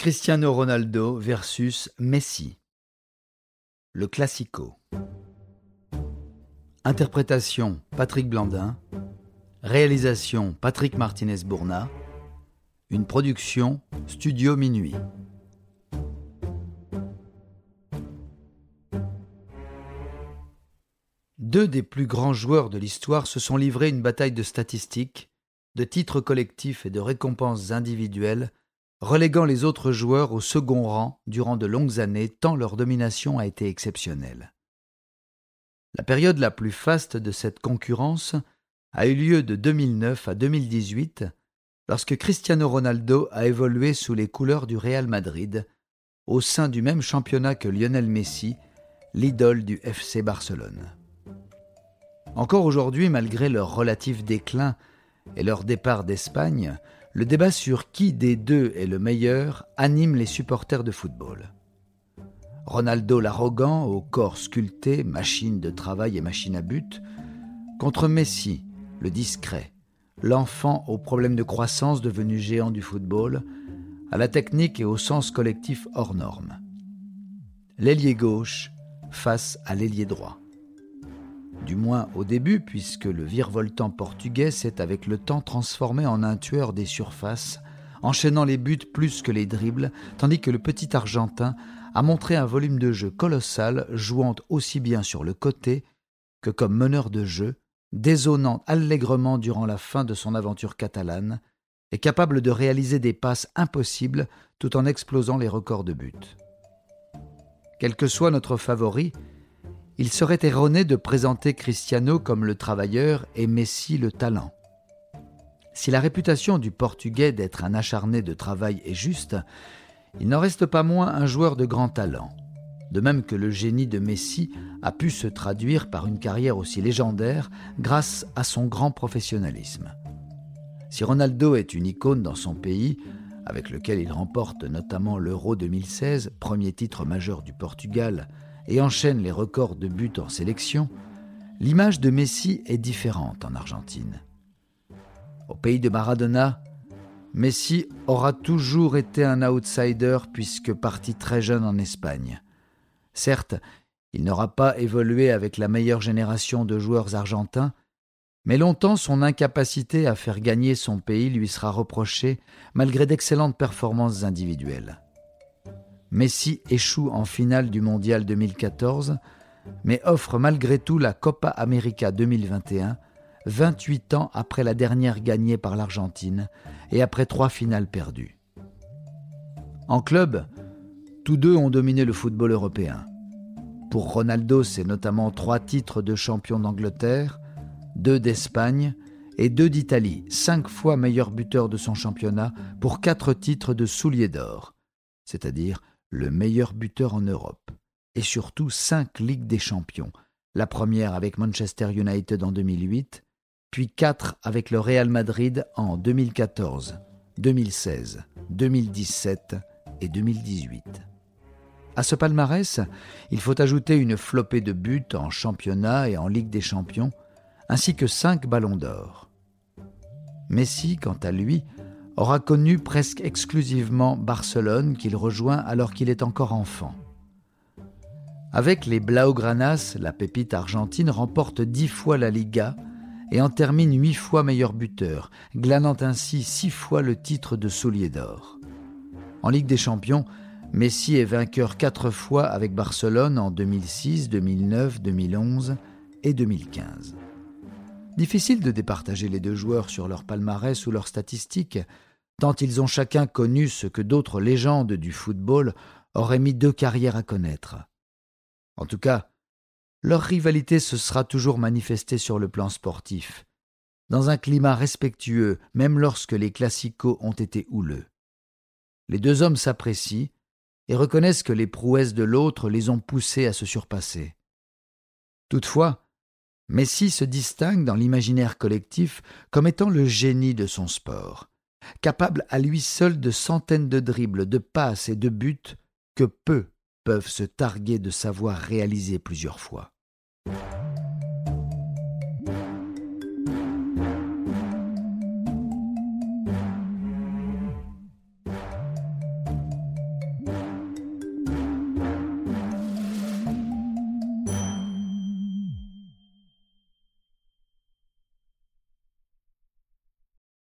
Cristiano Ronaldo versus Messi. Le Classico. Interprétation Patrick Blandin. Réalisation Patrick Martinez-Bourna. Une production Studio Minuit. Deux des plus grands joueurs de l'histoire se sont livrés une bataille de statistiques, de titres collectifs et de récompenses individuelles reléguant les autres joueurs au second rang durant de longues années tant leur domination a été exceptionnelle. La période la plus faste de cette concurrence a eu lieu de 2009 à 2018, lorsque Cristiano Ronaldo a évolué sous les couleurs du Real Madrid, au sein du même championnat que Lionel Messi, l'idole du FC Barcelone. Encore aujourd'hui, malgré leur relatif déclin et leur départ d'Espagne, le débat sur qui des deux est le meilleur anime les supporters de football. Ronaldo l'arrogant, au corps sculpté, machine de travail et machine à but, contre Messi, le discret, l'enfant aux problèmes de croissance devenu géant du football, à la technique et au sens collectif hors norme. L'ailier gauche face à l'ailier droit du moins au début, puisque le virevoltant portugais s'est avec le temps transformé en un tueur des surfaces, enchaînant les buts plus que les dribbles, tandis que le petit Argentin a montré un volume de jeu colossal, jouant aussi bien sur le côté que comme meneur de jeu, dézonnant allègrement durant la fin de son aventure catalane, et capable de réaliser des passes impossibles tout en explosant les records de buts. Quel que soit notre favori, il serait erroné de présenter Cristiano comme le travailleur et Messi le talent. Si la réputation du Portugais d'être un acharné de travail est juste, il n'en reste pas moins un joueur de grand talent, de même que le génie de Messi a pu se traduire par une carrière aussi légendaire grâce à son grand professionnalisme. Si Ronaldo est une icône dans son pays, avec lequel il remporte notamment l'Euro 2016, premier titre majeur du Portugal, et enchaîne les records de buts en sélection, l'image de Messi est différente en Argentine. Au pays de Maradona, Messi aura toujours été un outsider puisque parti très jeune en Espagne. Certes, il n'aura pas évolué avec la meilleure génération de joueurs argentins, mais longtemps son incapacité à faire gagner son pays lui sera reprochée malgré d'excellentes performances individuelles. Messi échoue en finale du Mondial 2014, mais offre malgré tout la Copa América 2021, 28 ans après la dernière gagnée par l'Argentine et après trois finales perdues. En club, tous deux ont dominé le football européen. Pour Ronaldo, c'est notamment trois titres de champion d'Angleterre, deux d'Espagne et deux d'Italie, cinq fois meilleur buteur de son championnat pour quatre titres de soulier d'or, c'est-à-dire le meilleur buteur en Europe, et surtout cinq Ligues des Champions, la première avec Manchester United en 2008, puis quatre avec le Real Madrid en 2014, 2016, 2017 et 2018. À ce palmarès, il faut ajouter une flopée de buts en championnat et en Ligue des Champions, ainsi que cinq ballons d'or. Messi, quant à lui, aura connu presque exclusivement Barcelone qu'il rejoint alors qu'il est encore enfant. Avec les Blaugranas, la pépite argentine remporte dix fois la Liga et en termine huit fois meilleur buteur, glanant ainsi six fois le titre de soulier d'or. En Ligue des Champions, Messi est vainqueur quatre fois avec Barcelone en 2006, 2009, 2011 et 2015. Difficile de départager les deux joueurs sur leur palmarès ou leurs statistiques, tant ils ont chacun connu ce que d'autres légendes du football auraient mis deux carrières à connaître. En tout cas, leur rivalité se sera toujours manifestée sur le plan sportif, dans un climat respectueux même lorsque les classicos ont été houleux. Les deux hommes s'apprécient et reconnaissent que les prouesses de l'autre les ont poussés à se surpasser. Toutefois, Messi se distingue dans l'imaginaire collectif comme étant le génie de son sport, capable à lui seul de centaines de dribbles, de passes et de buts que peu peuvent se targuer de savoir réaliser plusieurs fois.